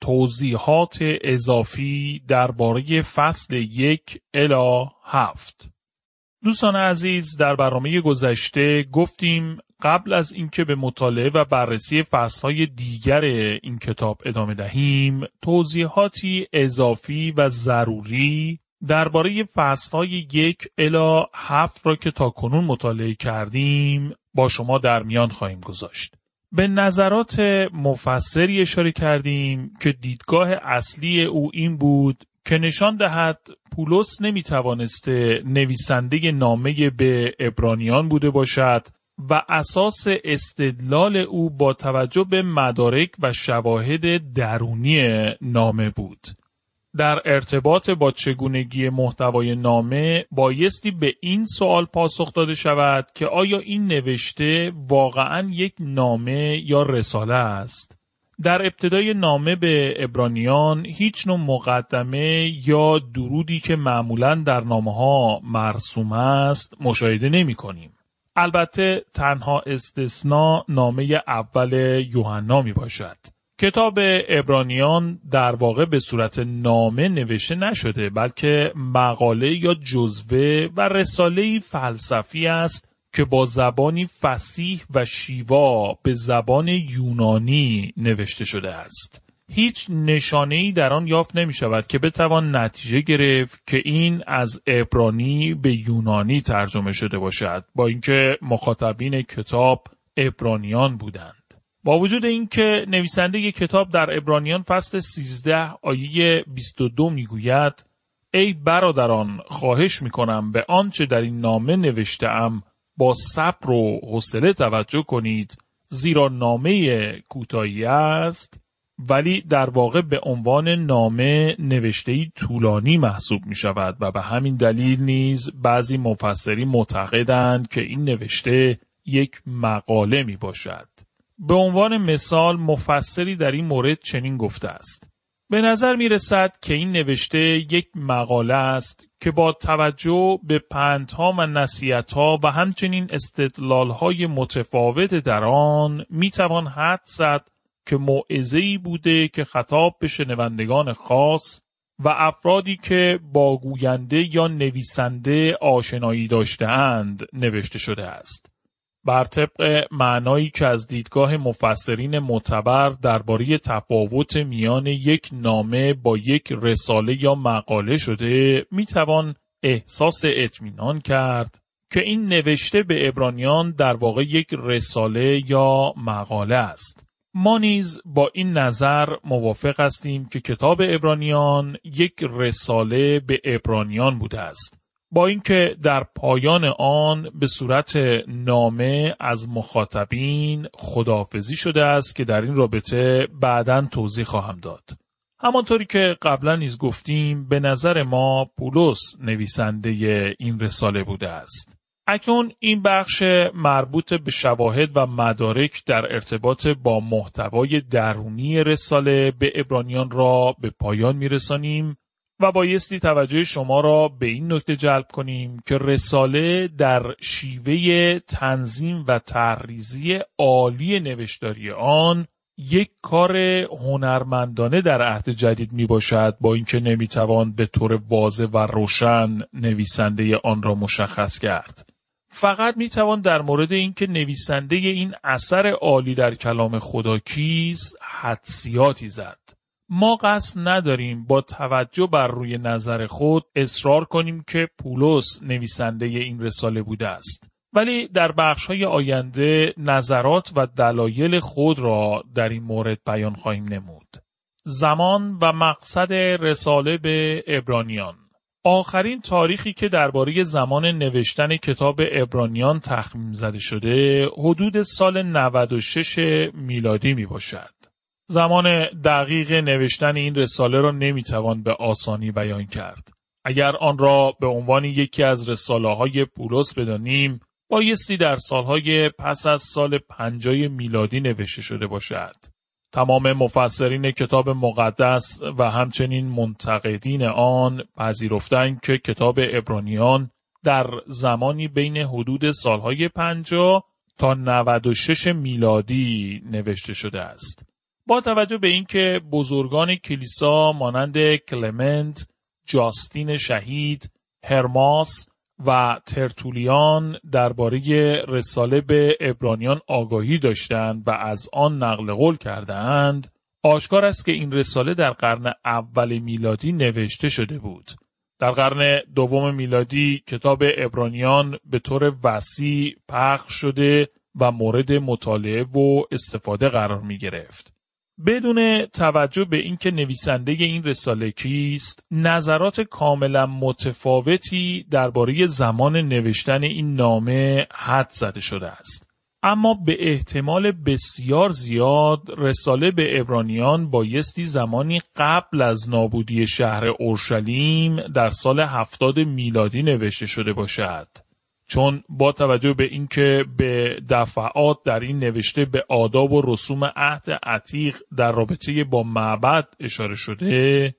توضیحات اضافی درباره فصل یک الا هفت دوستان عزیز در برنامه گذشته گفتیم قبل از اینکه به مطالعه و بررسی فصلهای دیگر این کتاب ادامه دهیم توضیحاتی اضافی و ضروری درباره فصلهای یک الا هفت را که تا کنون مطالعه کردیم با شما در میان خواهیم گذاشت. به نظرات مفسری اشاره کردیم که دیدگاه اصلی او این بود که نشان دهد پولس نمی توانسته نویسنده نامه به ابرانیان بوده باشد و اساس استدلال او با توجه به مدارک و شواهد درونی نامه بود. در ارتباط با چگونگی محتوای نامه بایستی به این سوال پاسخ داده شود که آیا این نوشته واقعا یک نامه یا رساله است؟ در ابتدای نامه به ابرانیان هیچ نوع مقدمه یا درودی که معمولا در نامه ها مرسوم است مشاهده نمی کنیم. البته تنها استثنا نامه اول یوحنا می باشد. کتاب ابرانیان در واقع به صورت نامه نوشته نشده بلکه مقاله یا جزوه و رساله فلسفی است که با زبانی فسیح و شیوا به زبان یونانی نوشته شده است. هیچ نشانه ای در آن یافت نمی شود که بتوان نتیجه گرفت که این از ابرانی به یونانی ترجمه شده باشد با اینکه مخاطبین کتاب ابرانیان بودند. با وجود اینکه نویسنده کتاب در ابرانیان فصل 13 آیه 22 می‌گوید ای برادران خواهش می‌کنم به آنچه در این نامه نوشته ام با صبر و حوصله توجه کنید زیرا نامه کوتاهی است ولی در واقع به عنوان نامه نوشته طولانی محسوب می شود و به همین دلیل نیز بعضی مفسری معتقدند که این نوشته یک مقاله می باشد. به عنوان مثال مفسری در این مورد چنین گفته است. به نظر می رسد که این نوشته یک مقاله است که با توجه به پندها و نصیحتها و همچنین استدلالهای متفاوت در آن می توان حد زد که موعظه‌ای بوده که خطاب به شنوندگان خاص و افرادی که با گوینده یا نویسنده آشنایی داشتهاند نوشته شده است. بر طبق معنایی که از دیدگاه مفسرین معتبر درباره تفاوت میان یک نامه با یک رساله یا مقاله شده می‌توان احساس اطمینان کرد که این نوشته به ابرانیان در واقع یک رساله یا مقاله است. ما نیز با این نظر موافق هستیم که کتاب ابرانیان یک رساله به ابرانیان بوده است. با اینکه در پایان آن به صورت نامه از مخاطبین خداحافظی شده است که در این رابطه بعدا توضیح خواهم داد. همانطوری که قبلا نیز گفتیم به نظر ما پولس نویسنده این رساله بوده است. اکنون این بخش مربوط به شواهد و مدارک در ارتباط با محتوای درونی رساله به ابرانیان را به پایان میرسانیم و بایستی توجه شما را به این نکته جلب کنیم که رساله در شیوه تنظیم و تحریزی عالی نوشتاری آن یک کار هنرمندانه در عهد جدید می باشد با اینکه نمی توان به طور واضح و روشن نویسنده آن را مشخص کرد. فقط می توان در مورد اینکه نویسنده این اثر عالی در کلام خدا کیست حدسیاتی زد. ما قصد نداریم با توجه بر روی نظر خود اصرار کنیم که پولس نویسنده این رساله بوده است. ولی در بخش های آینده نظرات و دلایل خود را در این مورد بیان خواهیم نمود. زمان و مقصد رساله به ابرانیان آخرین تاریخی که درباره زمان نوشتن کتاب ابرانیان تخمین زده شده حدود سال 96 میلادی می باشد. زمان دقیق نوشتن این رساله را نمی‌توان به آسانی بیان کرد. اگر آن را به عنوان یکی از رساله های پولس بدانیم بایستی در سالهای پس از سال پنجای میلادی نوشته شده باشد. تمام مفسرین کتاب مقدس و همچنین منتقدین آن پذیرفتند که کتاب ابرانیان در زمانی بین حدود سالهای پنجا تا 96 میلادی نوشته شده است. با توجه به اینکه بزرگان کلیسا مانند کلمنت، جاستین شهید، هرماس و ترتولیان درباره رساله به ابرانیان آگاهی داشتند و از آن نقل قول کردند، آشکار است که این رساله در قرن اول میلادی نوشته شده بود. در قرن دوم میلادی کتاب ابرانیان به طور وسیع پخش شده و مورد مطالعه و استفاده قرار می گرفت. بدون توجه به اینکه نویسنده این رساله کیست، نظرات کاملا متفاوتی درباره زمان نوشتن این نامه حد زده شده است. اما به احتمال بسیار زیاد رساله به ابرانیان بایستی زمانی قبل از نابودی شهر اورشلیم در سال هفتاد میلادی نوشته شده باشد. چون با توجه به اینکه به دفعات در این نوشته به آداب و رسوم عهد عتیق در رابطه با معبد اشاره شده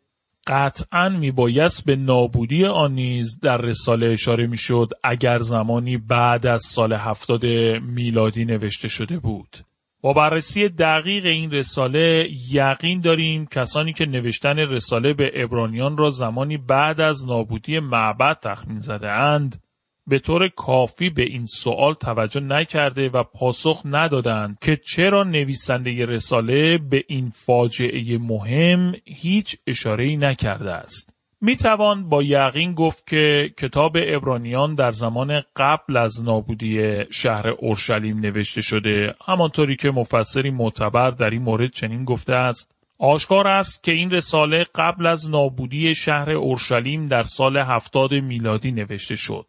قطعا میبایست به نابودی آن نیز در رساله اشاره می‌شد اگر زمانی بعد از سال هفتاد میلادی نوشته شده بود. با بررسی دقیق این رساله یقین داریم کسانی که نوشتن رساله به ابرانیان را زمانی بعد از نابودی معبد تخمین زده اند به طور کافی به این سوال توجه نکرده و پاسخ ندادند که چرا نویسنده رساله به این فاجعه مهم هیچ اشاره نکرده است. می توان با یقین گفت که کتاب ابرانیان در زمان قبل از نابودی شهر اورشلیم نوشته شده همانطوری که مفسری معتبر در این مورد چنین گفته است آشکار است که این رساله قبل از نابودی شهر اورشلیم در سال هفتاد میلادی نوشته شد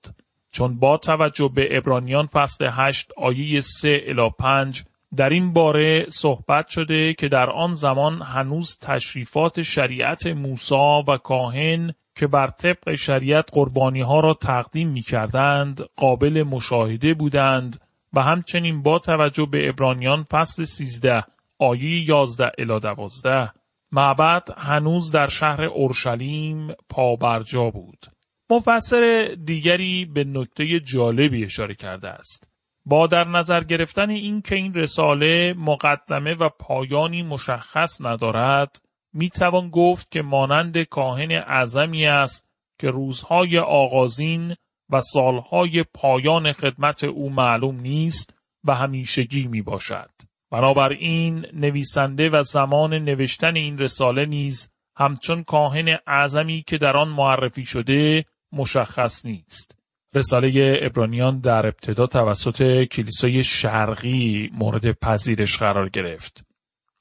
چون با توجه به ابرانیان فصل 8 آیه 3 الی 5 در این باره صحبت شده که در آن زمان هنوز تشریفات شریعت موسی و کاهن که بر طبق شریعت قربانی ها را تقدیم می کردند قابل مشاهده بودند و همچنین با توجه به ابرانیان فصل 13 آیه 11 الی 12 معبد هنوز در شهر اورشلیم پابرجا بود. مفسر دیگری به نکته جالبی اشاره کرده است. با در نظر گرفتن این که این رساله مقدمه و پایانی مشخص ندارد، می توان گفت که مانند کاهن اعظمی است که روزهای آغازین و سالهای پایان خدمت او معلوم نیست و همیشگی می باشد. بنابراین نویسنده و زمان نوشتن این رساله نیز همچون کاهن اعظمی که در آن معرفی شده مشخص نیست. رساله ابرانیان در ابتدا توسط کلیسای شرقی مورد پذیرش قرار گرفت.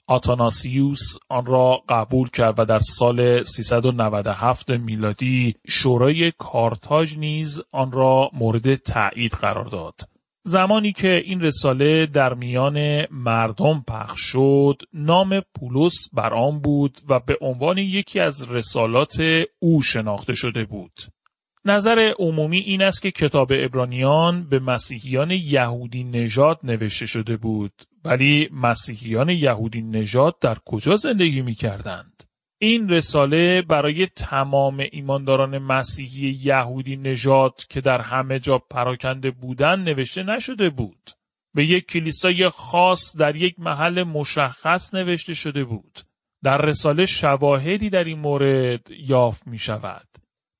آتاناسیوس آن را قبول کرد و در سال 397 میلادی شورای کارتاژ نیز آن را مورد تایید قرار داد. زمانی که این رساله در میان مردم پخش شد، نام پولس بر آن بود و به عنوان یکی از رسالات او شناخته شده بود. نظر عمومی این است که کتاب ابرانیان به مسیحیان یهودی نژاد نوشته شده بود ولی مسیحیان یهودی نژاد در کجا زندگی می کردند؟ این رساله برای تمام ایمانداران مسیحی یهودی نژاد که در همه جا پراکنده بودند نوشته نشده بود. به یک کلیسای خاص در یک محل مشخص نوشته شده بود. در رساله شواهدی در این مورد یافت می شود.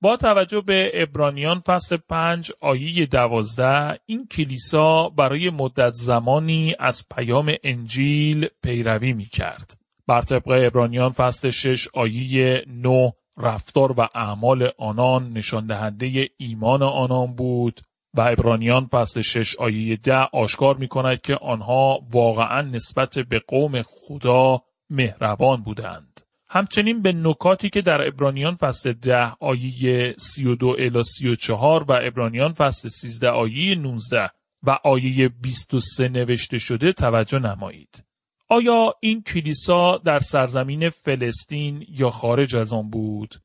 با توجه به ابرانیان فصل پنج آیه دوازده این کلیسا برای مدت زمانی از پیام انجیل پیروی می کرد. بر طبق ابرانیان فصل شش آیه نو رفتار و اعمال آنان نشان دهنده ایمان آنان بود و ابرانیان فصل شش آیه ده آشکار می کند که آنها واقعا نسبت به قوم خدا مهربان بودند. همچنین به نکاتی که در ابرانیان فصل ده آیه 32 الی 34 و ابرانیان فصل 13 آیه 19 و آیه 23 نوشته شده توجه نمایید. آیا این کلیسا در سرزمین فلسطین یا خارج از آن بود؟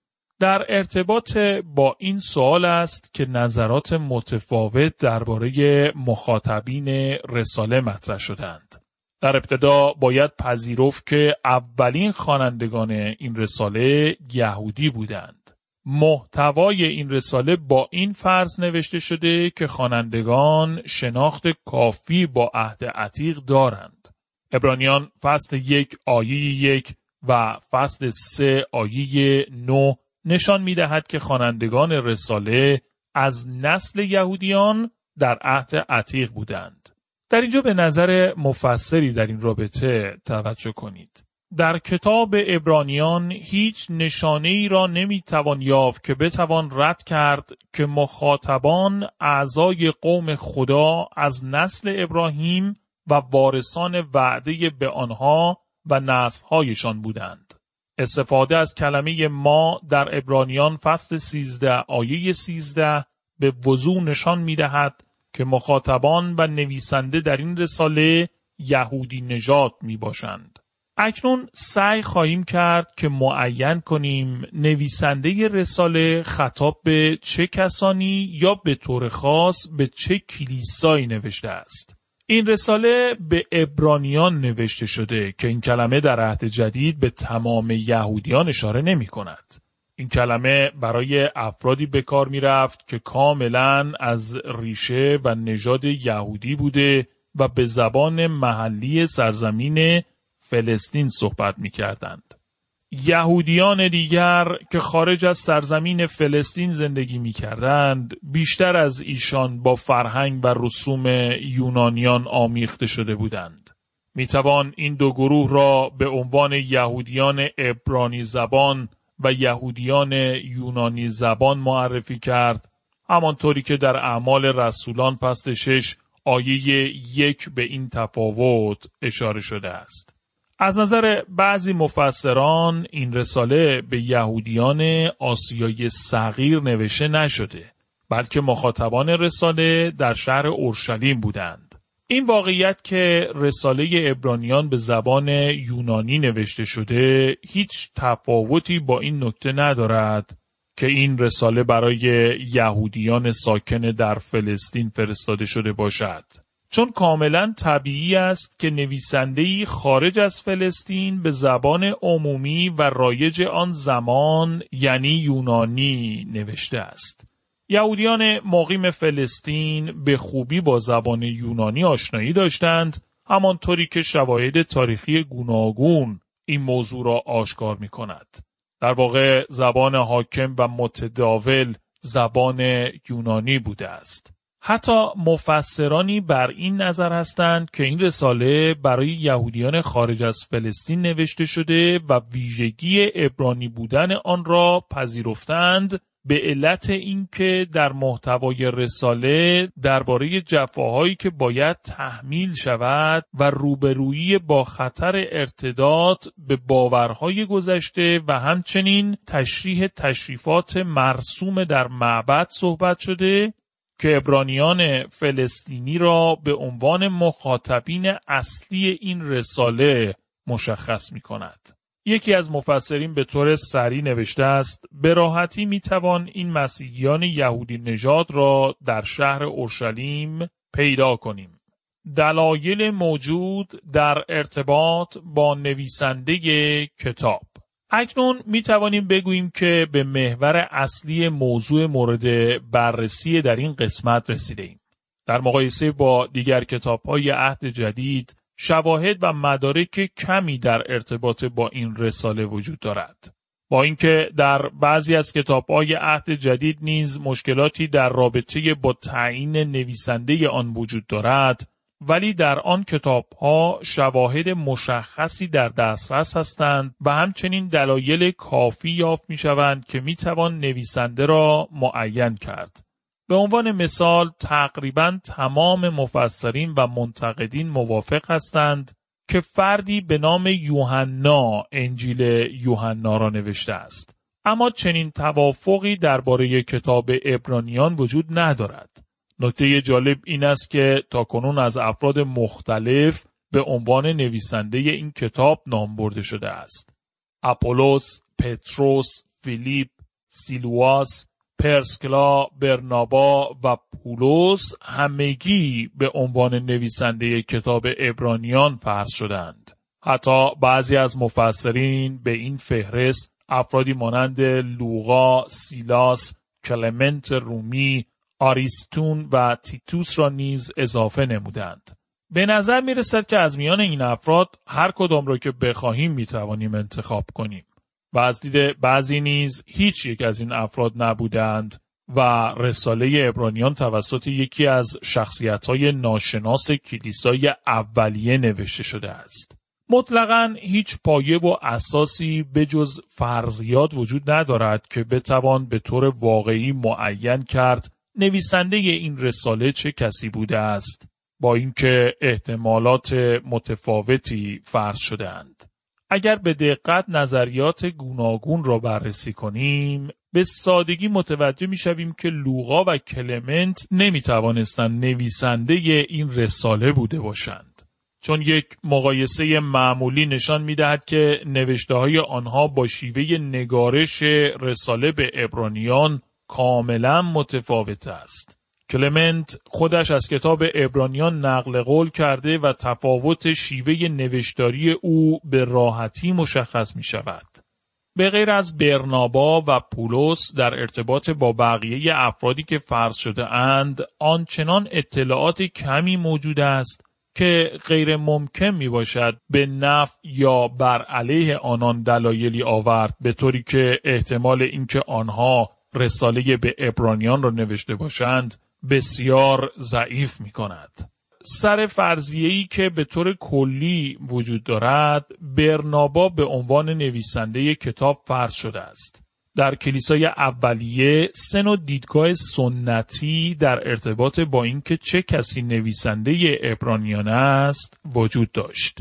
در ارتباط با این سوال است که نظرات متفاوت درباره مخاطبین رساله مطرح شدند. در ابتدا باید پذیرفت که اولین خوانندگان این رساله یهودی بودند. محتوای این رساله با این فرض نوشته شده که خوانندگان شناخت کافی با عهد عتیق دارند. ابرانیان فصل یک آیه یک و فصل سه آیه نو نشان می دهد که خوانندگان رساله از نسل یهودیان در عهد عتیق بودند. در اینجا به نظر مفسری در این رابطه توجه کنید. در کتاب ابرانیان هیچ نشانه ای را نمی توان یافت که بتوان رد کرد که مخاطبان اعضای قوم خدا از نسل ابراهیم و وارثان وعده به آنها و نسلهایشان بودند. استفاده از کلمه ما در ابرانیان فصل 13 آیه 13 به وضوع نشان می دهد که مخاطبان و نویسنده در این رساله یهودی نجات می باشند. اکنون سعی خواهیم کرد که معین کنیم نویسنده رساله خطاب به چه کسانی یا به طور خاص به چه کلیسایی نوشته است. این رساله به ابرانیان نوشته شده که این کلمه در عهد جدید به تمام یهودیان اشاره نمی کند. این کلمه برای افرادی به کار می رفت که کاملا از ریشه و نژاد یهودی بوده و به زبان محلی سرزمین فلسطین صحبت می کردند. یهودیان دیگر که خارج از سرزمین فلسطین زندگی می کردند بیشتر از ایشان با فرهنگ و رسوم یونانیان آمیخته شده بودند. می توان این دو گروه را به عنوان یهودیان ابرانی زبان و یهودیان یونانی زبان معرفی کرد همانطوری که در اعمال رسولان فصل شش آیه یک به این تفاوت اشاره شده است. از نظر بعضی مفسران این رساله به یهودیان آسیای صغیر نوشته نشده بلکه مخاطبان رساله در شهر اورشلیم بودند. این واقعیت که رساله ابرانیان به زبان یونانی نوشته شده هیچ تفاوتی با این نکته ندارد که این رساله برای یهودیان ساکن در فلسطین فرستاده شده باشد. چون کاملا طبیعی است که نویسندهی خارج از فلسطین به زبان عمومی و رایج آن زمان یعنی یونانی نوشته است. یهودیان مقیم فلسطین به خوبی با زبان یونانی آشنایی داشتند همانطوری که شواهد تاریخی گوناگون این موضوع را آشکار می کند. در واقع زبان حاکم و متداول زبان یونانی بوده است. حتی مفسرانی بر این نظر هستند که این رساله برای یهودیان خارج از فلسطین نوشته شده و ویژگی ابرانی بودن آن را پذیرفتند به علت اینکه در محتوای رساله درباره جفاهایی که باید تحمیل شود و روبرویی با خطر ارتداد به باورهای گذشته و همچنین تشریح تشریفات مرسوم در معبد صحبت شده که ابرانیان فلسطینی را به عنوان مخاطبین اصلی این رساله مشخص می کند. یکی از مفسرین به طور سریع نوشته است به راحتی می توان این مسیحیان یهودی نژاد را در شهر اورشلیم پیدا کنیم. دلایل موجود در ارتباط با نویسنده کتاب اکنون می توانیم بگوییم که به محور اصلی موضوع مورد بررسی در این قسمت رسیده ایم. در مقایسه با دیگر کتاب های عهد جدید شواهد و مدارک کمی در ارتباط با این رساله وجود دارد. با اینکه در بعضی از کتاب های عهد جدید نیز مشکلاتی در رابطه با تعیین نویسنده آن وجود دارد ولی در آن کتاب ها شواهد مشخصی در دسترس هستند و همچنین دلایل کافی یافت می شوند که می توان نویسنده را معین کرد. به عنوان مثال تقریبا تمام مفسرین و منتقدین موافق هستند که فردی به نام یوحنا انجیل یوحنا را نوشته است. اما چنین توافقی درباره کتاب ابرانیان وجود ندارد. نکته جالب این است که تاکنون از افراد مختلف به عنوان نویسنده این کتاب نام برده شده است. اپولوس، پتروس، فیلیپ، سیلواس، پرسکلا، برنابا و پولس همگی به عنوان نویسنده کتاب ابرانیان فرض شدند. حتی بعضی از مفسرین به این فهرست افرادی مانند لوقا، سیلاس، کلمنت رومی، آریستون و تیتوس را نیز اضافه نمودند. به نظر می رسد که از میان این افراد هر کدام را که بخواهیم می توانیم انتخاب کنیم. و از دید بعضی نیز هیچ یک از این افراد نبودند و رساله ابرانیان توسط یکی از شخصیت ناشناس کلیسای اولیه نوشته شده است. مطلقا هیچ پایه و اساسی به جز فرضیات وجود ندارد که بتوان به طور واقعی معین کرد نویسنده این رساله چه کسی بوده است با اینکه احتمالات متفاوتی فرض شدهاند. اگر به دقت نظریات گوناگون را بررسی کنیم به سادگی متوجه می شویم که لوقا و کلمنت نمی توانستند نویسنده این رساله بوده باشند. چون یک مقایسه معمولی نشان می دهد که نوشته های آنها با شیوه نگارش رساله به ابرانیان کاملا متفاوت است. کلمنت خودش از کتاب ابرانیان نقل قول کرده و تفاوت شیوه نوشتاری او به راحتی مشخص می شود. به غیر از برنابا و پولس در ارتباط با بقیه افرادی که فرض شده اند آنچنان اطلاعات کمی موجود است که غیر ممکن می باشد به نفع یا بر علیه آنان دلایلی آورد به طوری که احتمال اینکه آنها رساله به ابرانیان را نوشته باشند بسیار ضعیف می کند. سر فرضیه‌ای که به طور کلی وجود دارد برنابا به عنوان نویسنده کتاب فرض شده است. در کلیسای اولیه سه نوع دیدگاه سنتی در ارتباط با اینکه چه کسی نویسنده ابرانیان است وجود داشت.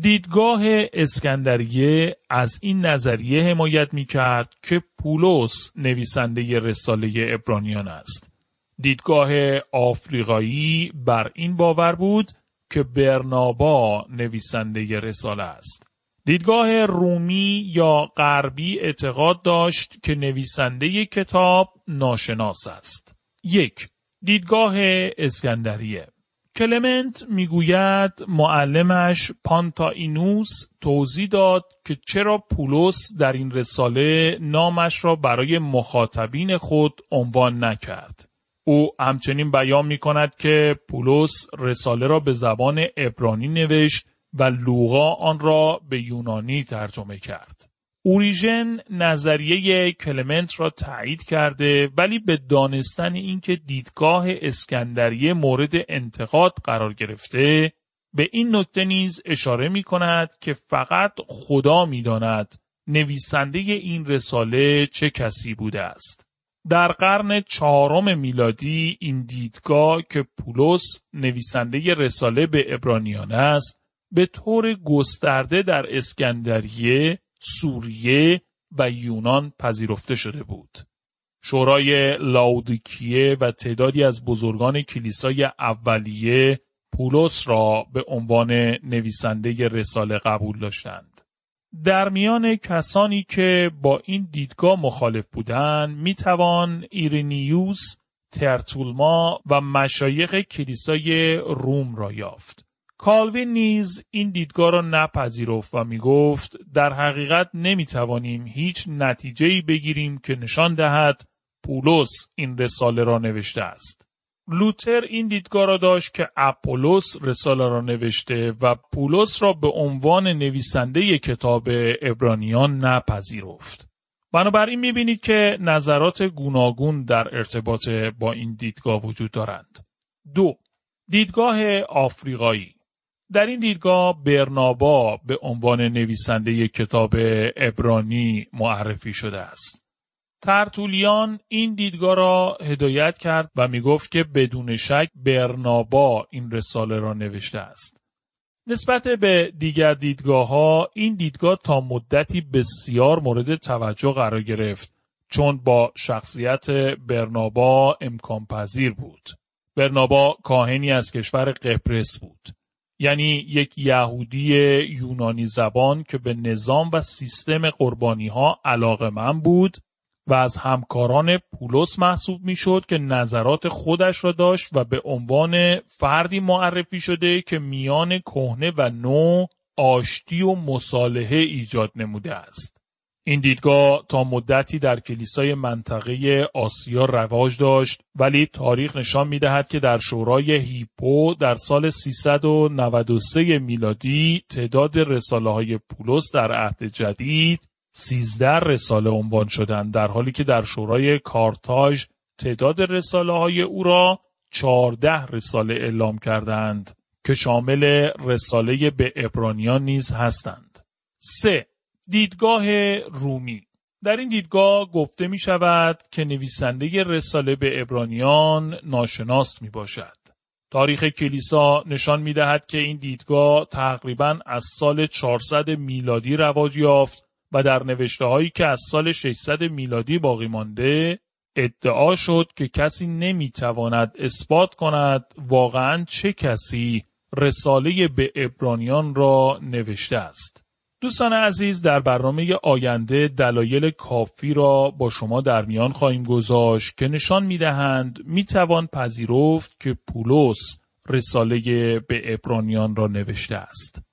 دیدگاه اسکندریه از این نظریه حمایت می کرد که پولس نویسنده رساله ابرانیان است. دیدگاه آفریقایی بر این باور بود که برنابا نویسنده رساله است. دیدگاه رومی یا غربی اعتقاد داشت که نویسنده کتاب ناشناس است. یک دیدگاه اسکندریه کلمنت می‌گوید معلمش پانتاینوس توضیح داد که چرا پولس در این رساله نامش را برای مخاطبین خود عنوان نکرد. او همچنین بیان می کند که پولس رساله را به زبان ابرانی نوشت و لوقا آن را به یونانی ترجمه کرد. اوریژن نظریه کلمنت را تایید کرده ولی به دانستن اینکه دیدگاه اسکندریه مورد انتقاد قرار گرفته به این نکته نیز اشاره می کند که فقط خدا می داند نویسنده این رساله چه کسی بوده است. در قرن چهارم میلادی این دیدگاه که پولس نویسنده رساله به ابرانیان است به طور گسترده در اسکندریه، سوریه و یونان پذیرفته شده بود. شورای لاودیکیه و تعدادی از بزرگان کلیسای اولیه پولس را به عنوان نویسنده رساله قبول داشتند. در میان کسانی که با این دیدگاه مخالف بودند می‌توان ایرینیوس، ترتولیان و مشایخ کلیسای روم را یافت. کالوین نیز این دیدگاه را نپذیرفت و می گفت در حقیقت نمی توانیم هیچ نتیجه بگیریم که نشان دهد پولس این رساله را نوشته است. لوتر این دیدگاه را داشت که اپولوس رساله را نوشته و پولس را به عنوان نویسنده کتاب ابرانیان نپذیرفت. بنابراین می‌بینید که نظرات گوناگون در ارتباط با این دیدگاه وجود دارند. دو دیدگاه آفریقایی در این دیدگاه برنابا به عنوان نویسنده کتاب ابرانی معرفی شده است. ترتولیان این دیدگاه را هدایت کرد و می گفت که بدون شک برنابا این رساله را نوشته است. نسبت به دیگر دیدگاه ها این دیدگاه تا مدتی بسیار مورد توجه قرار گرفت چون با شخصیت برنابا امکان پذیر بود. برنابا کاهنی از کشور قبرس بود. یعنی یک یهودی یونانی زبان که به نظام و سیستم قربانی ها علاقه من بود و از همکاران پولس محسوب می‌شد که نظرات خودش را داشت و به عنوان فردی معرفی شده که میان کهنه و نو آشتی و مصالحه ایجاد نموده است. این دیدگاه تا مدتی در کلیسای منطقه آسیا رواج داشت ولی تاریخ نشان می دهد که در شورای هیپو در سال 393 میلادی تعداد رساله های پولس در عهد جدید 13 رساله عنوان شدند در حالی که در شورای کارتاژ تعداد رساله های او را 14 رساله اعلام کردند که شامل رساله به ابرانیان نیز هستند. 3. دیدگاه رومی در این دیدگاه گفته می شود که نویسنده رساله به ابرانیان ناشناس می باشد. تاریخ کلیسا نشان می دهد که این دیدگاه تقریبا از سال 400 میلادی رواج یافت و در نوشته هایی که از سال 600 میلادی باقی مانده ادعا شد که کسی نمی تواند اثبات کند واقعا چه کسی رساله به ابرانیان را نوشته است. دوستان عزیز در برنامه آینده دلایل کافی را با شما در میان خواهیم گذاشت که نشان می دهند می توان پذیرفت که پولس رساله به ابرانیان را نوشته است.